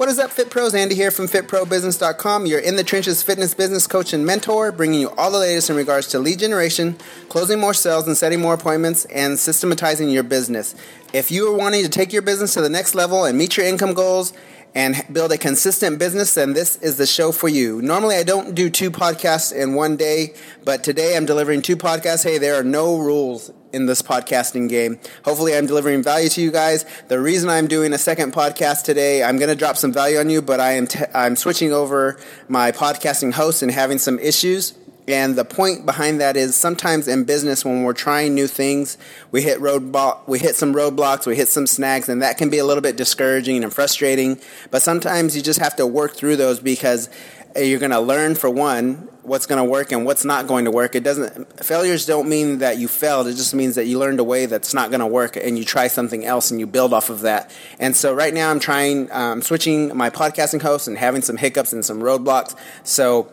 What is up, Fit Pros? Andy here from FitProBusiness.com. You're in the trenches fitness business coach and mentor, bringing you all the latest in regards to lead generation, closing more sales, and setting more appointments, and systematizing your business. If you are wanting to take your business to the next level and meet your income goals and build a consistent business, then this is the show for you. Normally, I don't do two podcasts in one day, but today I'm delivering two podcasts. Hey, there are no rules in this podcasting game. Hopefully, I'm delivering value to you guys. The reason I'm doing a second podcast today, I'm going to drop some value on you, but I am t- I'm switching over my podcasting host and having some issues. And the point behind that is sometimes in business when we're trying new things, we hit roadblock, we hit some roadblocks, we hit some snags, and that can be a little bit discouraging and frustrating. But sometimes you just have to work through those because you're going to learn for one what's going to work and what's not going to work. It doesn't failures don't mean that you failed. It just means that you learned a way that's not going to work and you try something else and you build off of that. And so right now I'm trying um, switching my podcasting host and having some hiccups and some roadblocks. So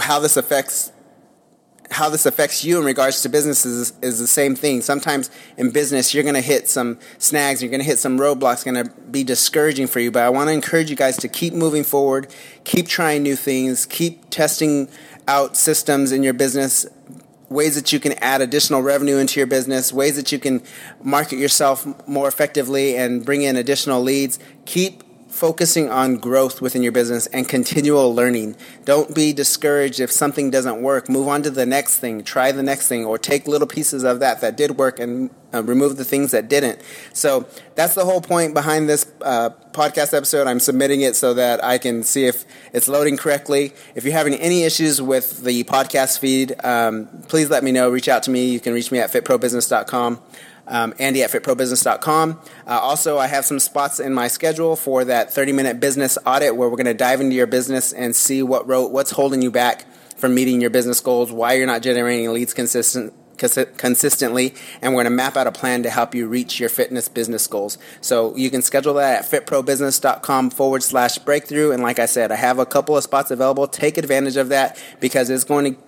how this affects how this affects you in regards to businesses is, is the same thing. Sometimes in business, you're going to hit some snags, you're going to hit some roadblocks, going to be discouraging for you. But I want to encourage you guys to keep moving forward, keep trying new things, keep testing out systems in your business, ways that you can add additional revenue into your business, ways that you can market yourself more effectively and bring in additional leads. Keep focusing on growth within your business and continual learning. Don't be discouraged if something doesn't work. Move on to the next thing, try the next thing, or take little pieces of that that did work and uh, remove the things that didn't. So that's the whole point behind this uh, podcast episode. I'm submitting it so that I can see if it's loading correctly. If you're having any issues with the podcast feed, um, please let me know. Reach out to me. You can reach me at fitprobusiness.com um, Andy at fitprobusiness.com. Uh, also, I have some spots in my schedule for that 30 minute business audit where we're going to dive into your business and see what wrote, what's holding you back from meeting your business goals, why you're not generating leads consistent, consistently, and we're going to map out a plan to help you reach your fitness business goals. So you can schedule that at fitprobusiness.com forward slash breakthrough. And like I said, I have a couple of spots available. Take advantage of that because it's going to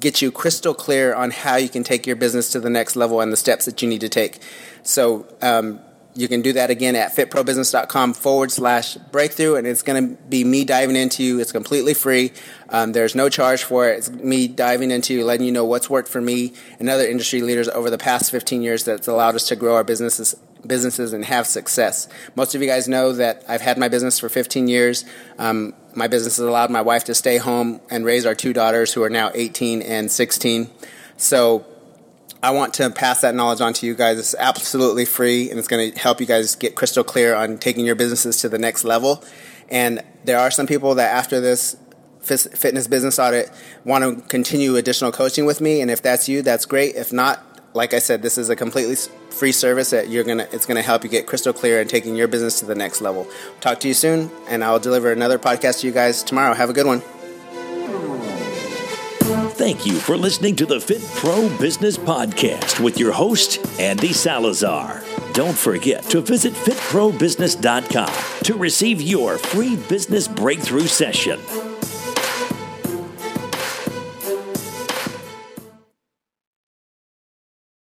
get you crystal clear on how you can take your business to the next level and the steps that you need to take. So um, you can do that again at fitprobusiness.com forward slash breakthrough, and it's going to be me diving into you. It's completely free. Um, there's no charge for it. It's me diving into you, letting you know what's worked for me and other industry leaders over the past 15 years that's allowed us to grow our businesses businesses and have success. Most of you guys know that I've had my business for 15 years. Um, my business has allowed my wife to stay home and raise our two daughters who are now 18 and 16. So I want to pass that knowledge on to you guys. It's absolutely free and it's going to help you guys get crystal clear on taking your businesses to the next level. And there are some people that after this fitness business audit want to continue additional coaching with me. And if that's you, that's great. If not, like I said, this is a completely free service that you're gonna it's gonna help you get crystal clear and taking your business to the next level. Talk to you soon, and I'll deliver another podcast to you guys tomorrow. Have a good one. Thank you for listening to the Fit Pro Business Podcast with your host, Andy Salazar. Don't forget to visit fitprobusiness.com to receive your free business breakthrough session.